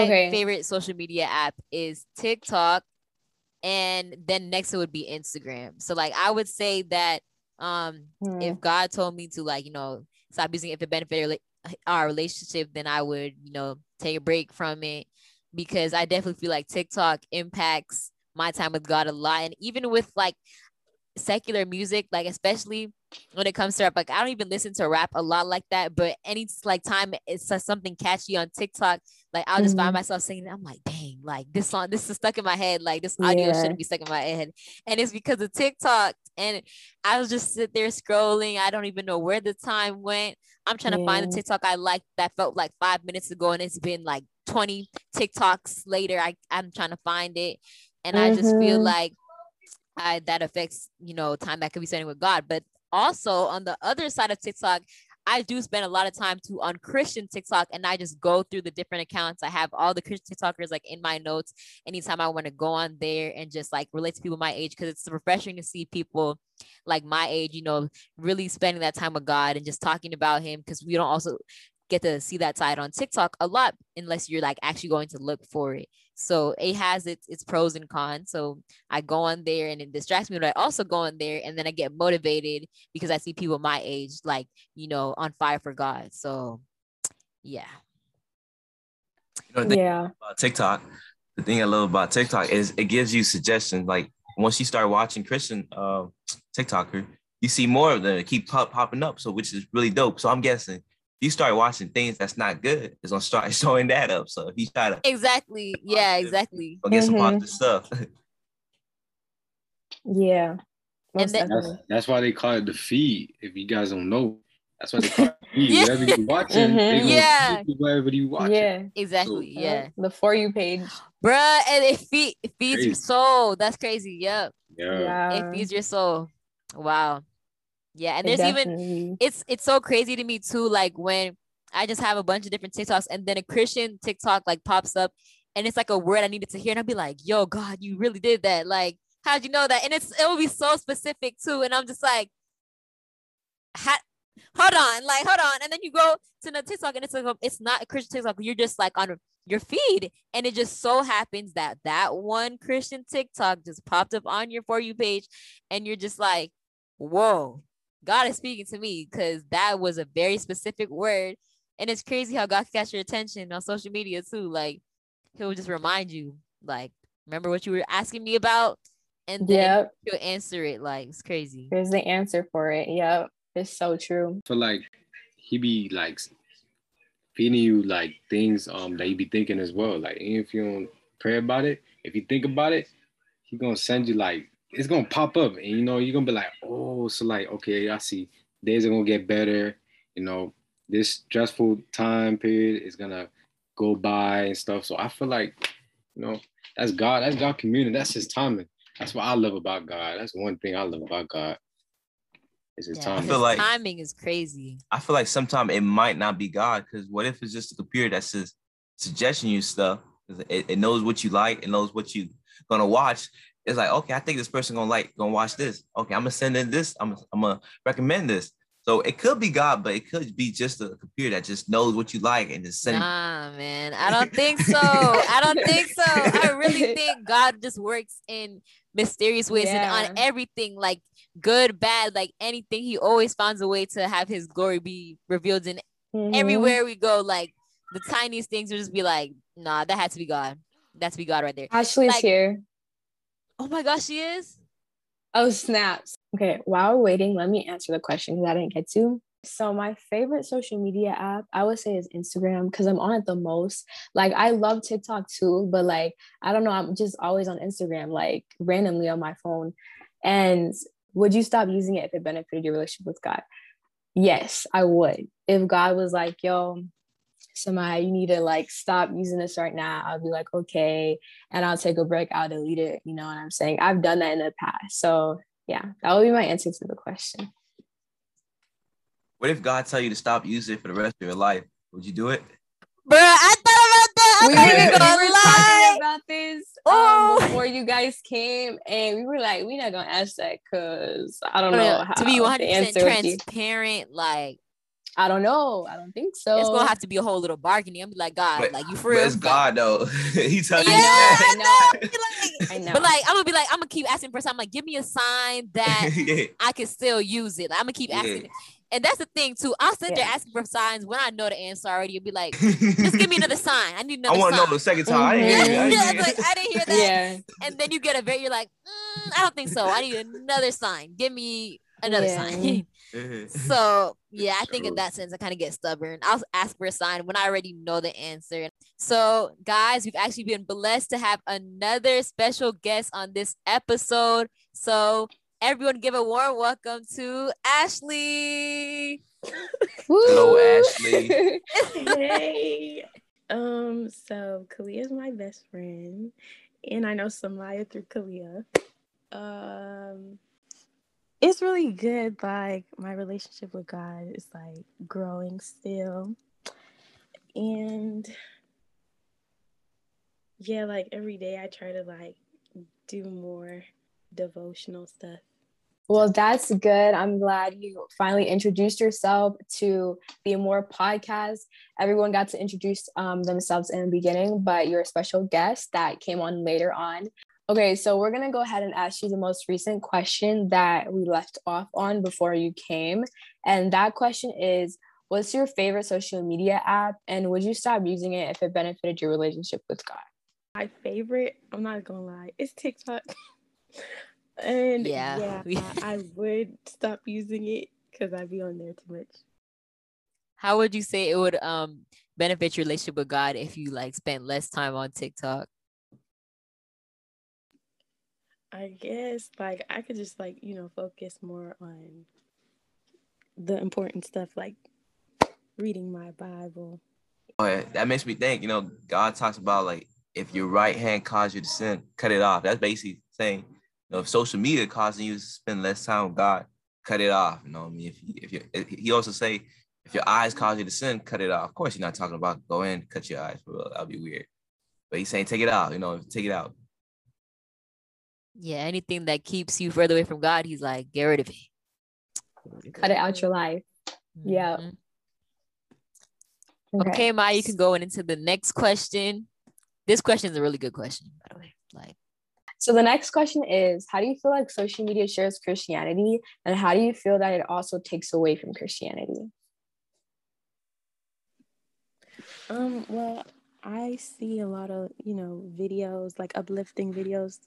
my Okay. favorite social media app is TikTok, and then next it would be Instagram. So like I would say that um Hmm. if God told me to like you know stop using it if it benefited our relationship, then I would you know take a break from it because I definitely feel like TikTok impacts my time with God a lot, and even with like secular music, like especially when it comes to rap, like I don't even listen to rap a lot like that, but any like time it's something catchy on TikTok, like I'll just Mhm. find myself singing. I'm like, dang, like this song, this is stuck in my head. Like this audio Yeah. shouldn't be stuck in my head, and it's because of TikTok. And I was just sit there scrolling. I don't even know where the time went. I'm trying to find the TikTok I liked that felt like five minutes ago, and it's been like 20 TikToks later. I I'm trying to find it, and I just feel Mhm. like I that affects you know time that could be spending with God. But also on the other side of TikTok, I do spend a lot of time too on Christian TikTok, and I just go through the different accounts. I have all the Christian TikTokers like in my notes anytime I want to go on there and just like relate to people my age because it's refreshing to see people like my age, you know, really spending that time with God and just talking about Him because we don't also get to see that side on TikTok a lot unless you're like actually going to look for it. So it has its its pros and cons. So I go on there and it distracts me, but I also go on there and then I get motivated because I see people my age like, you know, on fire for God. So yeah. You know, the thing Yeah. about TikTok, the thing I love about TikTok is it gives you suggestions. Like once you start watching Christian uh, TikToker, you see more of them keep pop- popping up. So which is really dope. So I'm guessing if you start watching things that's not good, it's gonna start showing that up. So if you try to Exactly. Yeah, exactly. go get some Mhm. positive stuff. Yeah. Most then- That's, that's why they call it the feed. If you guys don't know, that's why they call it the feed. Yeah. Whatever you watching, they Mhm. Yeah. whatever you watching. Yeah. Exactly. So- yeah. The for you page. Bruh, and it, feed, it feeds your soul. That's crazy. Yep. Yeah. Yeah. It feeds your soul. Wow. Yeah. And It there's even it's it's so crazy to me too. Like when I just have a bunch of different TikToks and then a Christian TikTok like pops up and it's like a word I needed to hear. And I'll be like, yo, God, you really did that. Like, how'd you know that? And it's it'll be so specific too. And I'm just like, ha- hold on, like, hold on. And then you go to the TikTok and it's like it's not a Christian TikTok. You're just like on your feed. And it just so happens that that one Christian TikTok just popped up on your For You page. And you're just like, whoa, God is speaking to me because that was a very specific word. And it's crazy how God can catch your attention on social media too. Like he'll just remind you, like, remember what you were asking me about? And then Yep. he'll answer it. Like it's crazy. There's the answer for it. Yep. It's so true. feel like he be like feeding you like things um that you be thinking as well. Like if you don't pray about it, if you think about it, he gonna send you like it's gonna pop up and you know you're gonna be like, oh, so like okay, I see days are gonna get better, you know, this stressful time period is gonna go by and stuff. So I feel like, you know, that's God, that's God community, that's his timing. That's what I love about God. That's one thing I love about God. Is his Yeah, timing. I feel like- timing is crazy. I feel like sometimes it might not be God because what if it's just a computer that's just suggesting you stuff? 'Cause It, it knows what you like, it knows what you gonna watch. It's like, okay, I think this person gonna like gonna watch this. Okay, I'm gonna send in this. I'm I'm gonna recommend this. So it could be God, but it could be just a computer that just knows what you like and just send. Nah, man. I don't think so. I don't think so. I really think God just works in mysterious ways and on everything, like good, bad, like anything. He always finds a way to have his glory be revealed in Mhm. everywhere we go. Like the tiniest things will just be like, nah, that had to be God. That's be God right there. Ashley's Like- here. Oh my gosh, she is. Oh, snaps. Okay, while we're waiting, let me answer the question because I didn't get to. So, my favorite social media app, I would say, is Instagram because I'm on it the most. Like, I love TikTok too, but like, I don't know, I'm just always on Instagram, like randomly on my phone. And would you stop using it if it benefited your relationship with God? Yes, I would. If God was like, yo, Samaya, you need to like stop using this right now, I'll be like, okay and I'll take a break, I'll delete it. You know what I'm saying? I've done that in the past. So yeah, that would be my answer to the question. What if God tell you to stop using it for the rest of your life? Would you do it? Bruh, I thought about that. I'm we were, even we gonna were lie. talking about this Oh. um, before you guys came, and we were like, we're not gonna ask that because I don't know how to be to 100% answer with you. transparent, like I don't know. I don't think so. It's gonna have to be a whole little bargaining. I'm be like, God, But- like you for But real. it's God though. he telling Yeah, you I that. know. Like- I know. But like, I'm gonna be like, I'm gonna keep asking for something. Like, give me a sign that yeah. I can still use it. Like, I'm gonna keep Yeah. asking. And that's the thing too. I'll sit there asking for signs when I know the answer already. You'll be like, just give me another sign. I need another. I want to know the second time. I didn't yeah, hear. I didn't hear like. I didn't hear that. yeah. And then you get a vet. You're like, mm, I don't think so. I need another sign. Give me another Yeah. sign. so yeah, I think in that sense, I kind of get stubborn. I'll ask for a sign when I already know the answer. So, guys, we've actually been blessed to have another special guest on this episode. So, everyone, give a warm welcome to Ashley. Hello, Ashley. hey. Um, so Kalia is my best friend, and I know Samaya through Kalia. Um, it's really good. Like my relationship with God is like growing still, and yeah, like every day I try to like do more devotional stuff. Well, that's good. I'm glad you finally introduced yourself to the More podcast. Everyone got to introduce um, themselves in the beginning, but you're a special guest that came on later on. Okay, so we're going to go ahead and ask you the most recent question that we left off on before you came. And that question is What's your favorite social media app? And would you stop using it if it benefited your relationship with God? My favorite, I'm not gonna lie, is TikTok. and Yeah. yeah, I, I would stop using it because I'd be on there too much. How would you say it would um benefit your relationship with God if you like spent less time on TikTok? I guess like I could just like, you know, focus more on the important stuff like reading my Bible. Oh, yeah, that makes me think. You know, God talks about like if your right hand causes you to sin, cut it off. That's basically saying, you know, if social media causing you to spend less time with God, cut it off. You know, what I mean, if you, if you, he also say, if your eyes cause you to sin, cut it off. Of course, you're not talking about go in, cut your eyes. That'd be weird. But he's saying take it out. You know, take it out. Yeah, anything that keeps you further away from God, he's like, get rid of it. Cut it out your life. Yeah. Mhm. Okay, Maya, you can go in into the next question. This question is a really good question, by the way. Like, So the next question is how do you feel like social media shares Christianity and how do you feel that it also takes away from Christianity? Um, well, I see a lot of, you know, videos like uplifting videos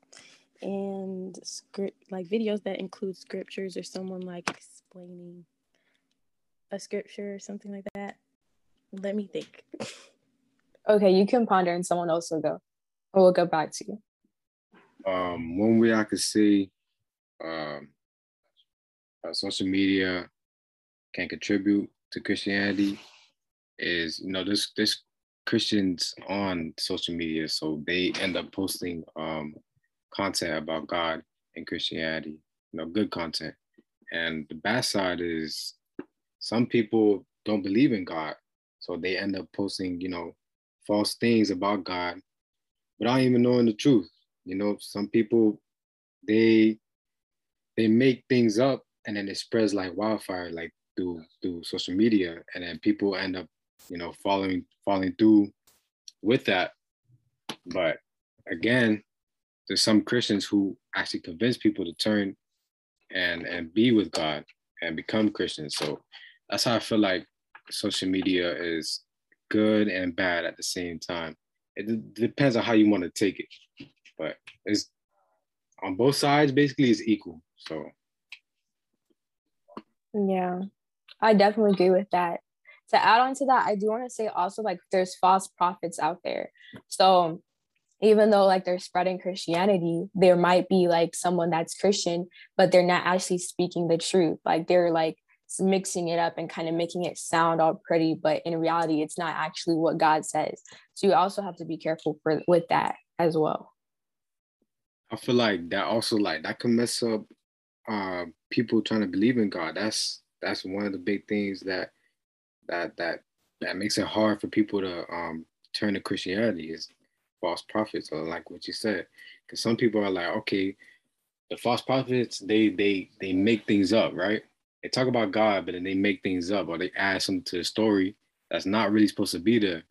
and script like videos that include scriptures or someone like explaining a scripture or something like that. Let me think. Okay, you can ponder and someone else will go. Or we'll go back to you. um, one way I could see um, uh, social media can contribute to Christianity is you know there's there's Christians on social media, so they end up posting um, content about God and Christianity, you know, good content. And the bad side is some people don't believe in God, so they end up posting, you know, false things about God without even knowing the truth. You know, some people they they make things up and then it spreads like wildfire, like through through social media, and then people end up, you know, following falling through with that. But again, there's some Christians who actually convince people to turn and and be with God and become Christians. So that's how I feel like social media is good and bad at the same time. It d- depends on how you want to take it, but it's on both sides. Basically, is equal. So Yeah, I definitely agree with that. To add on to that, I do want to say also like there's false prophets out there. So even though like they're spreading Christianity, there might be like someone that's Christian, but they're not actually speaking the truth. Like they're like mixing it up and kind of making it sound all pretty, but in reality, it's not actually what God says. So you also have to be careful for with that as well. I feel like that also like that can mess up uh, people trying to believe in God. That's that's one of the big things that that that that makes it hard for people to um, turn to Christianity is false prophets or like what you said. Because some people are like, okay, the false prophets they they they make things up, right? they talk about God, but then they make things up or they add something to the story that's not really supposed to be there.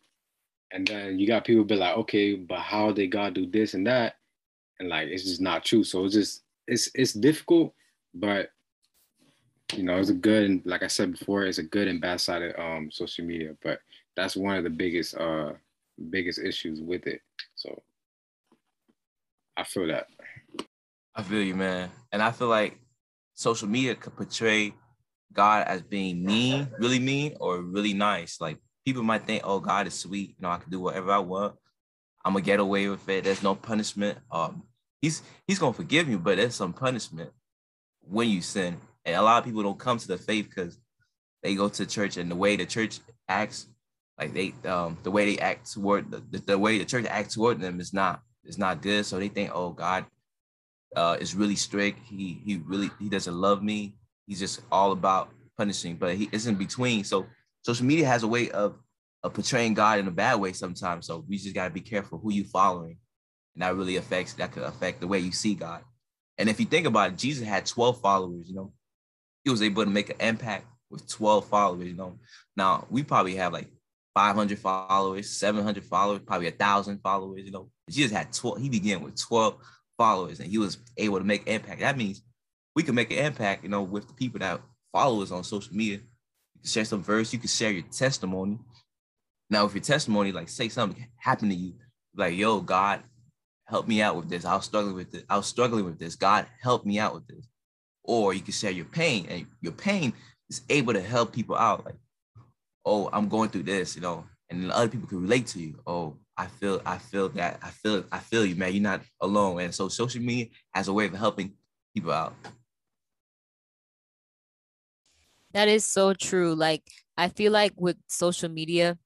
And then you got people be like, okay, but how did God do this and that? And like it's just not true. So it's just it's it's difficult, but you know, it's a good and like I said before, it's a good and bad side of um social media. But that's one of the biggest uh biggest issues with it. So I feel that. I feel you, man. And I feel like social media could portray God as being mean, really mean, or really nice. Like people might think, oh, God is sweet. You know, I can do whatever I want. I'm gonna get away with it. There's no punishment. Um, he's he's gonna forgive you, but there's some punishment when you sin. And a lot of people don't come to the faith because they go to church and the way the church acts, like they um the way they act toward the, the, way the church acts toward them is not is not good. So they think, oh, God uh, is really strict. He he really he doesn't love me. He's just all about punishing, but he isn't between. So social media has a way of of portraying God in a bad way sometimes. So we just gotta be careful who you following. And that really affects that could affect the way you see God. And if you think about it, Jesus had 12 followers, you know. He was able to make an impact with 12 followers, you know. Now we probably have like 500 followers, 700 followers, probably a thousand followers, you know. Jesus had 12, he began with 12 followers and he was able to make impact. That means we can make an impact, you know, with the people that follow us on social media. You can share some verse, you can share your testimony. Now, if your testimony, like say something happened to you, like, yo, God, help me out with this. I was struggling with this. I was struggling with this. God, help me out with this. Or you can share your pain, and your pain is able to help people out. Like, oh, I'm going through this, you know, and other people can relate to you. Oh, I feel, I feel that, I feel, I feel you, man. You're not alone. And so social media has a way of helping people out. That is so true. Like I feel like with social media,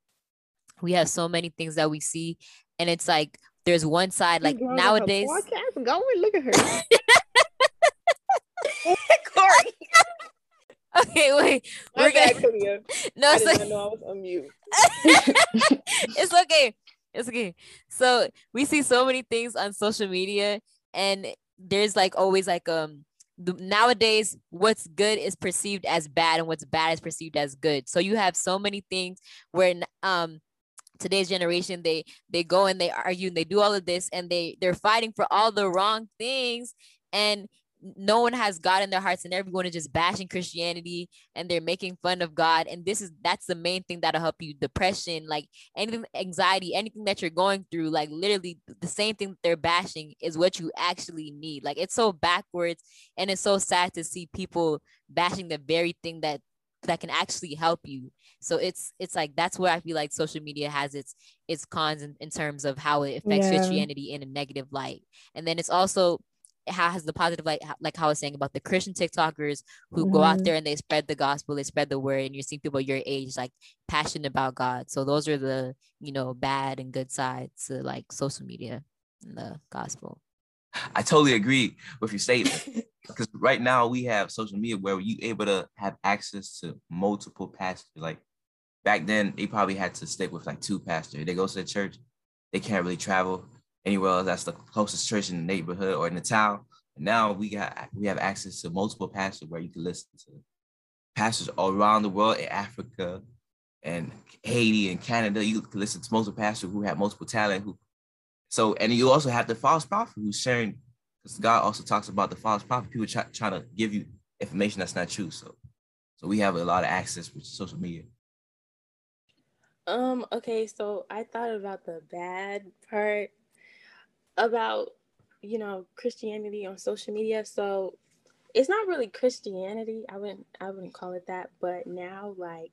we have so many things that we see, and it's like there's one side like nowadays. Podcast, go and look at her. Corey. Okay, wait. My We're bad, gonna. Kalia. No, I it's did like, not know I was on mute. it's okay. It's okay. So we see so many things on social media, and there's like always like um nowadays what's good is perceived as bad and what's bad is perceived as good. So you have so many things where um today's generation they they go and they argue and they do all of this and they they're fighting for all the wrong things and no one has God in their hearts and everyone is just bashing Christianity and they're making fun of God. And this is that's the main thing that'll help you. Depression, like anything, anxiety, anything that you're going through, like literally the same thing that they're bashing is what you actually need. Like it's so backwards and it's so sad to see people bashing the very thing that that can actually help you. So it's it's like that's where I feel like social media has its its cons in, in terms of how it affects Yeah. Christianity in a negative light. And then it's also has the positive light like how I was saying about the Christian TikTokers who go out Mhm. there and they spread the gospel, they spread the word, and you're seeing people your age like passionate about God. So those are the you know bad and good sides to like social media and the gospel. I totally agree with your statement because right now we have social media where you able to have access to multiple pastors. Like back then, they probably had to stick with like two pastors. They go to the church, they can't really travel anywhere else. That's the closest church in the neighborhood or in the town. And now we got we have access to multiple pastors where you can listen to pastors all around the world in Africa and Haiti and Canada. You can listen to multiple pastors who have multiple talent who so, and you also have the false prophet who's sharing, because God also talks about the false prophet, people try, trying to give you information that's not true. So, so we have a lot of access with social media. Um, okay, so I thought about the bad part about, you know, Christianity on social media. So it's not really Christianity. I wouldn't I wouldn't call it that, but now like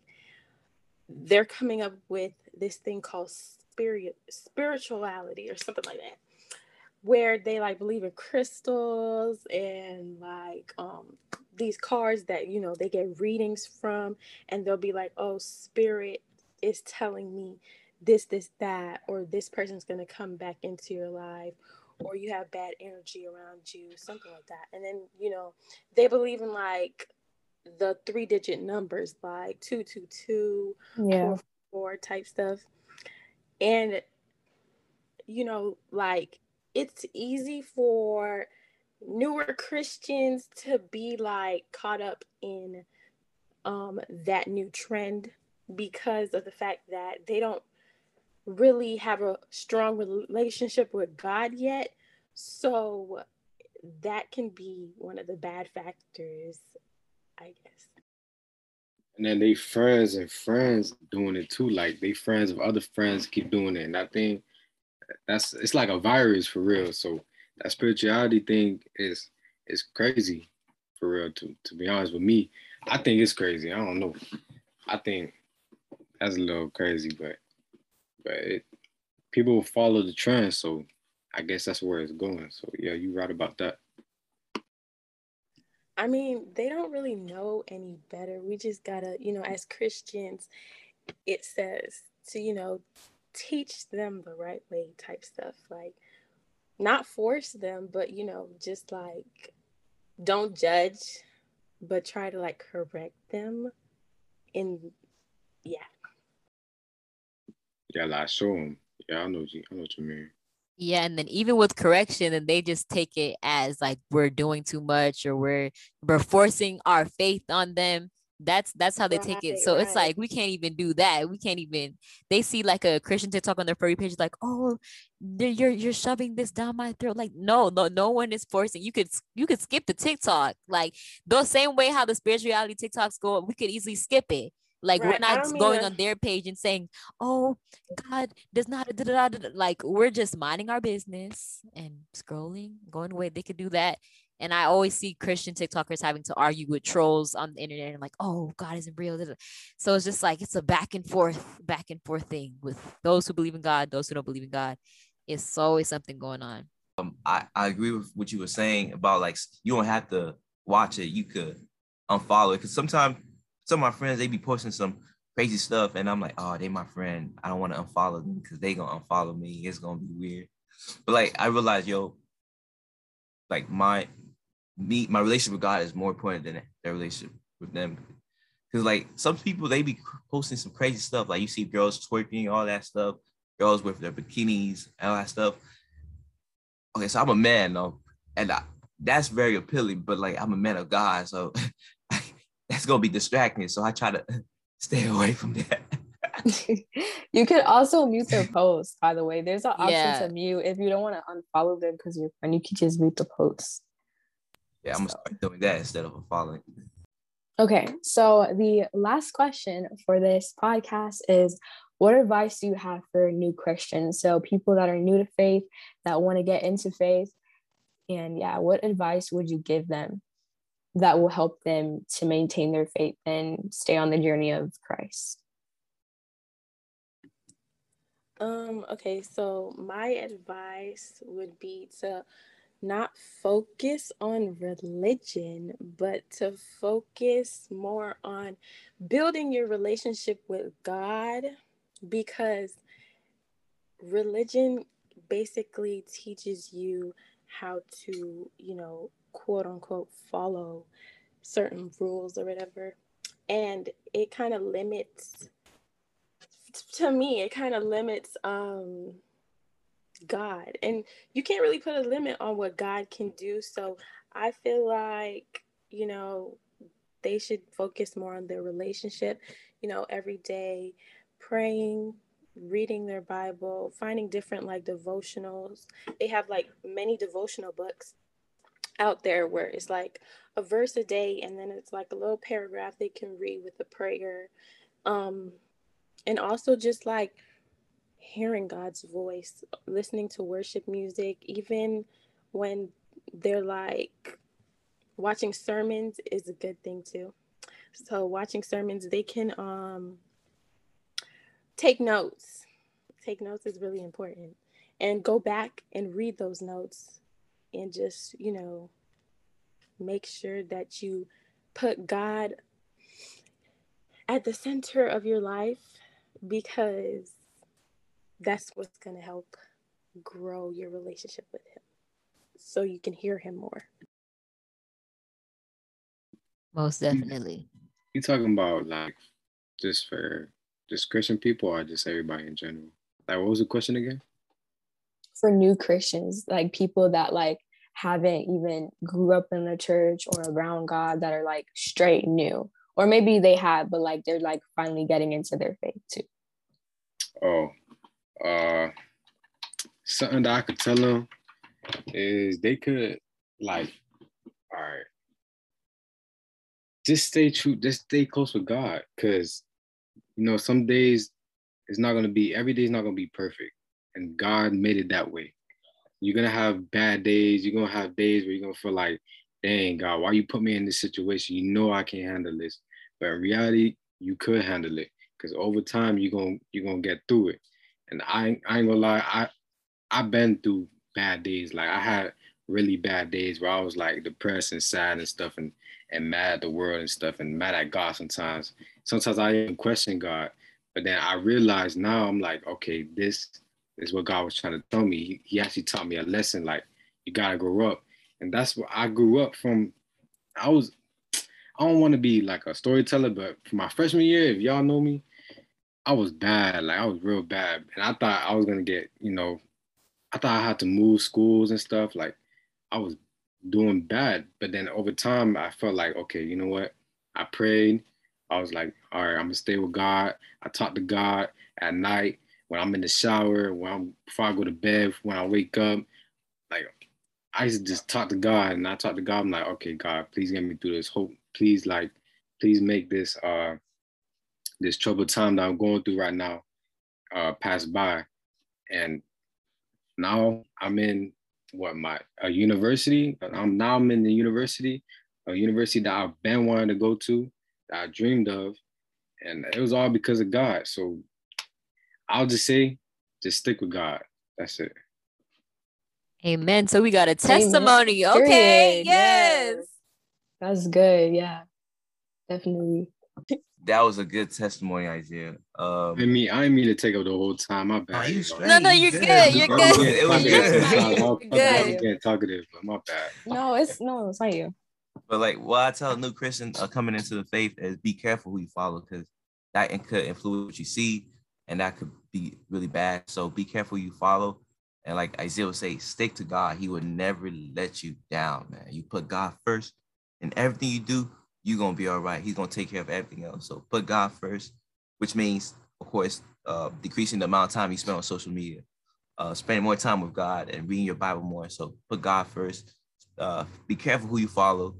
they're coming up with this thing called spirit spirituality or something like that. Where they like believe in crystals and like um these cards that you know they get readings from and they'll be like, oh spirit is telling me this, this, that, or this person's gonna come back into your life, or you have bad energy around you, something like that. And then, you know, they believe in like the three digit numbers, like 222, Yeah. 4 type stuff. And, you know, like it's easy for newer Christians to be like caught up in um, that new trend because of the fact that they don't really have a strong relationship with God yet. So that can be one of the bad factors, I guess. And then they friends and friends doing it too. Like they friends of other friends keep doing it. And I think that's it's like a virus for real. So that spirituality thing is is crazy for real to to be honest with me. I think it's crazy. I don't know. I think that's a little crazy, but but it, people follow the trend, so I guess that's where it's going. So yeah, you're right about that. I mean, they don't really know any better. We just gotta, you know, as Christians, it says to, you know, teach them the right way type stuff. Like, not force them, but, you know, just like don't judge, but try to like correct them. And yeah. Yeah, like show them. Yeah, I know, you, I know what you mean. Yeah, and then even with correction, and they just take it as like we're doing too much or we're we're forcing our faith on them. That's that's how they right, take it. So right. it's like we can't even do that. We can't even. They see like a Christian TikTok on their For You page, like, oh, you're you're shoving this down my throat. Like, no, no, no one is forcing. You could you could skip the TikTok. Like the same way how the spirituality TikToks go, we could easily skip it. Like right. we're not going to... on their page and saying, "Oh, God does not." Da, da, da, like we're just minding our business and scrolling, going away. They could do that. And I always see Christian TikTokers having to argue with trolls on the internet and like, "Oh, God isn't real." So it's just like it's a back and forth, back and forth thing with those who believe in God, those who don't believe in God. It's always something going on. Um, I, I agree with what you were saying about like you don't have to watch it. You could unfollow it because sometimes some of my friends they be posting some crazy stuff, and I'm like, oh, they my friend. I don't want to unfollow them because they gonna unfollow me. It's gonna be weird. But like I realized, yo, like my me, my relationship with God is more important than their relationship with them. Cause like some people they be posting some crazy stuff. Like you see girls twerking, all that stuff, girls with their bikinis, all that stuff. Okay, so I'm a man though, and I, that's very appealing. But like I'm a man of God, so that's gonna be distracting. So I try to stay away from that. you could also mute their post, by the way. There's an option yeah. to mute if you don't want to unfollow them because you're friend, you can just mute the post. Yeah, I'm gonna start doing that instead of following. Okay, so the last question for this podcast is what advice do you have for new Christians? So people that are new to faith, that want to get into faith. And yeah, what advice would you give them? That will help them to maintain their faith and stay on the journey of Christ? Um, okay, so my advice would be to not focus on religion, but to focus more on building your relationship with God because religion basically teaches you how to, you know, quote unquote follow certain rules or whatever. And it kind of limits to me, it kind of limits um God. And you can't really put a limit on what God can do. So I feel like, you know, they should focus more on their relationship, you know, every day praying, reading their Bible, finding different like devotionals. They have like many devotional books out there where it's like a verse a day and then it's like a little paragraph they can read with a prayer. Um and also just like hearing God's voice listening to worship music even when they're like watching sermons is a good thing too. So watching sermons they can um take notes. Take notes is really important. And go back and read those notes and just, you know, make sure that you put God at the center of your life because that's what's going to help grow your relationship with Him so you can hear Him more. Most mm-hmm. definitely. You talking about like just for just Christian people or just everybody in general? Like, what was the question again? For new Christians, like people that like haven't even grew up in the church or around God that are like straight new. or maybe they have, but like they're like finally getting into their faith too. Oh, uh, something that I could tell them is they could like, all right, just stay true, just stay close with God, because you know some days it's not gonna be every day is not gonna be perfect, and God made it that way. You're gonna have bad days. You're gonna have days where you're gonna feel like, dang God, why you put me in this situation? You know I can't handle this, but in reality, you could handle it because over time you're gonna you're gonna get through it. And I I ain't gonna lie, I I've been through bad days. Like I had really bad days where I was like depressed and sad and stuff and and mad at the world and stuff and mad at God sometimes. Sometimes I even question God. But then I realized now I'm like, okay, this is what God was trying to tell me. He, he actually taught me a lesson like you gotta grow up. And that's what I grew up from. I was I don't want to be like a storyteller, but for my freshman year, if y'all know me, I was bad. Like I was real bad. And I thought I was gonna get, you know, I thought I had to move schools and stuff. Like I was doing bad. But then over time, I felt like, okay, you know what? I prayed. I was like, all right, I'm gonna stay with God. I talked to God at night when I'm in the shower, when I'm before I go to bed, when I wake up. Like I used to just talk to God and I talk to God. I'm like, okay, God, please get me through this. Hope, please, like, please make this uh this troubled time that I'm going through right now uh pass by. And now I'm in what my a university. I'm now I'm in the university, a university that I've been wanting to go to, that I dreamed of, and it was all because of God. So I'll just say, just stick with God. That's it. Amen. So we got a testimony. Amen. Okay. Period. Yes. That's good. Yeah, definitely. That was a good testimony, Isaiah. Um, I mean, I didn't mean to take up the whole time. My bad. Oh, you y'all. straight. No, no, you're Good. good. You're good. good. It was My good. bad. You're I'm good. talkative, but my bad. No, it's no, it's not you. But like what I tell new Christians uh, coming into the faith is be careful who you follow because that in- could influence what you see and that could be really bad. So be careful you follow. And like Isaiah would say, stick to God. He would never let you down, man. You put God first in everything you do, you're gonna be all right. He's gonna take care of everything else. So put God first, which means, of course, uh, decreasing the amount of time you spend on social media, uh, spending more time with God and reading your Bible more. So put God first. Uh, be careful who you follow.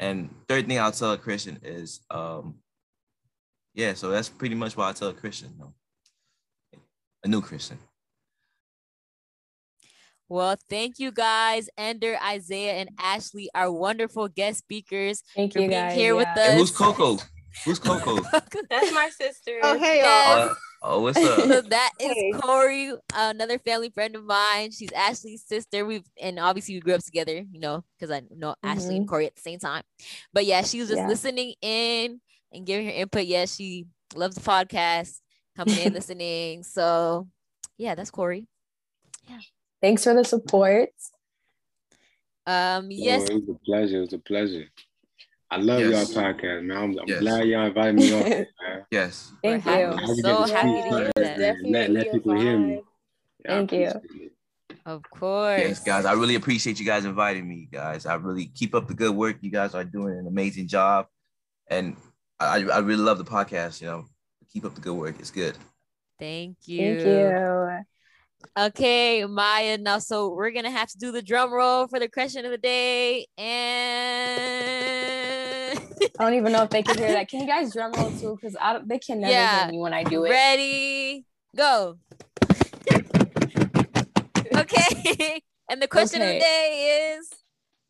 And third thing I'll tell a Christian is, um, yeah, so that's pretty much what I tell a Christian, you know, a new Christian. Well, thank you guys, Ender, Isaiah, and Ashley, our wonderful guest speakers, Thank for you being guys. here with us. And who's Coco? Who's Coco? That's my sister. Oh, hey, y'all. Yes. Uh, oh, what's so up? that is Hey. Corey, another family friend of mine. She's Ashley's sister. We've and obviously we grew up together, you know, because I know Ashley and Corey at the same time. But yeah, she was just Yeah. listening in and giving her input. Yes, she loves the podcast, coming in, listening. So yeah, that's Corey. Yeah. Thanks for the support. Um, yes, Oh, it was a pleasure. It was a pleasure. I love Yes. y'all podcast, man. I'm, I'm Yes. glad y'all invited me on. Man. Yes. we're Thank you. I We're so happy to to hear that. Definitely Let- let a people hear me. Yeah, Thank you. it. Of course. Yes, guys. I really appreciate you guys inviting me, guys. I really keep up the good work. You guys are doing an amazing job. And I, I really love the podcast, you know. Keep up the good work. It's good. Thank you. Thank you. Okay, Maya. Now, so we're gonna have to do the drum roll for the question of the day, and I don't even know if they can hear that. Can you guys drum roll too? Because I don't, they can never Yeah. hear me when I do it. ready, go. okay, and the question of the day is: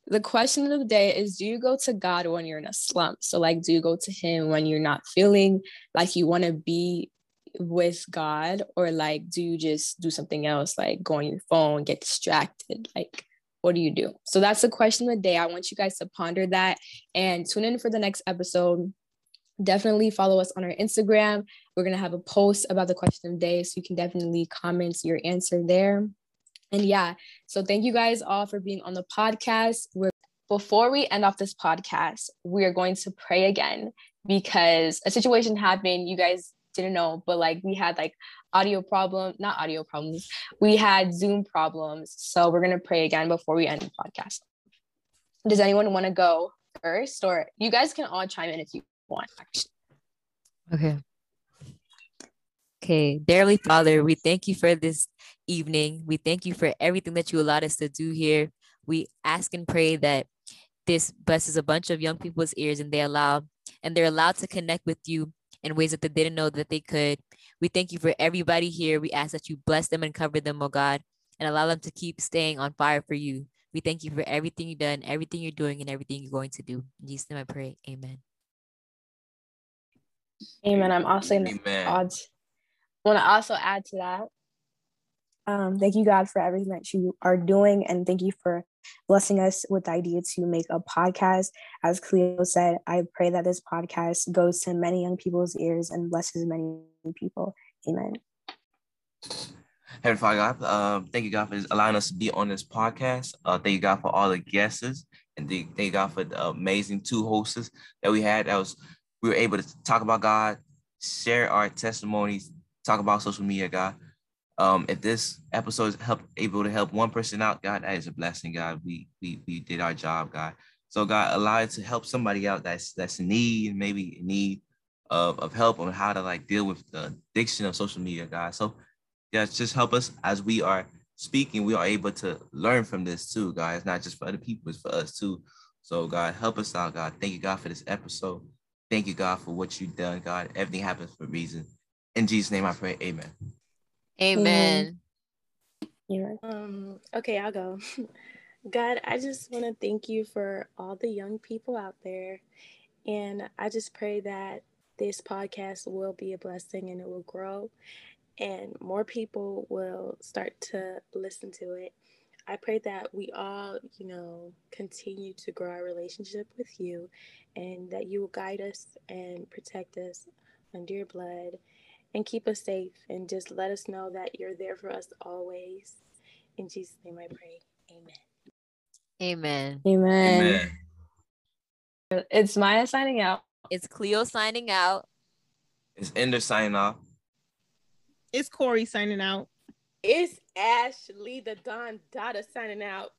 The question of the day is Do you go to God when you're in a slump? So, like, do you go to Him when you're not feeling like you want to be with God? Or, like, do you just do something else, like go on your phone, get distracted? Like, what do you do? So, that's the question of the day. I want you guys to ponder that and tune in for the next episode. Definitely follow us on our Instagram. We're going to have a post about the question of the day. So, you can definitely comment your answer there. And yeah, so thank you guys all for being on the podcast. We're before we end off this podcast, we are going to pray again because a situation happened. You guys didn't know, but like we had like audio problem, not audio problems. We had Zoom problems. So we're gonna pray again before we end the podcast. Does anyone want to go first, or you guys can all chime in if you one. Okay. Okay, dearly Father, we thank you for this evening. We thank you for everything that you allowed us to do here. We ask and pray that this blesses a bunch of young people's ears and they allow and they're allowed to connect with you in ways that they didn't know that they could. We thank you for everybody here. We ask that you bless them and cover them, oh God, and allow them to keep staying on fire for you. We thank you for everything you've done, everything you're doing, and everything you're going to do. In Jesus' name I pray. Amen. Amen. I'm also in the Amen. odds. Want to also add to that. Um, thank you, God, for everything that you are doing, and thank you for blessing us with the idea to make a podcast. As Cleo said, I pray that this podcast goes to many young people's ears and blesses many people. Amen. Heavenly Father God, um, thank you God for allowing us to be on this podcast. Uh, thank you God for all the guests, and thank you God for the amazing two hosts that we had. That was we were able to talk about God, share our testimonies, talk about social media, God. Um, if this episode is help able to help one person out, God, that is a blessing, God. We we we did our job, God. So God, allow it to help somebody out that's that's in need, maybe in need of, of help on how to like deal with the addiction of social media, God. So yeah, just help us as we are speaking, we are able to learn from this too, God. It's not just for other people, it's for us too. So God, help us out, God. Thank you, God, for this episode. Thank you, God, for what you've done, God. Everything happens for a reason. In Jesus' name I pray, amen. Amen. Amen. Um, okay, I'll go. God, I just want to thank you for all the young people out there. And I just pray that this podcast will be a blessing and it will grow and more people will start to listen to it. I pray that we all, you know, continue to grow our relationship with you and that you will guide us and protect us under your blood and keep us safe and just let us know that you're there for us always. In Jesus' name I pray. Amen. Amen. Amen. It's Maya signing out. It's Cleo signing out. It's Ender signing off. It's Corey signing out. It's Ashley, the Don Dada, signing out.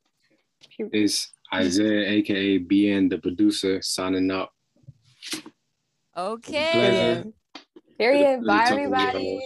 It's Isaiah, aka BN, the producer, signing up. Okay. Period. Bye, talking to you everybody.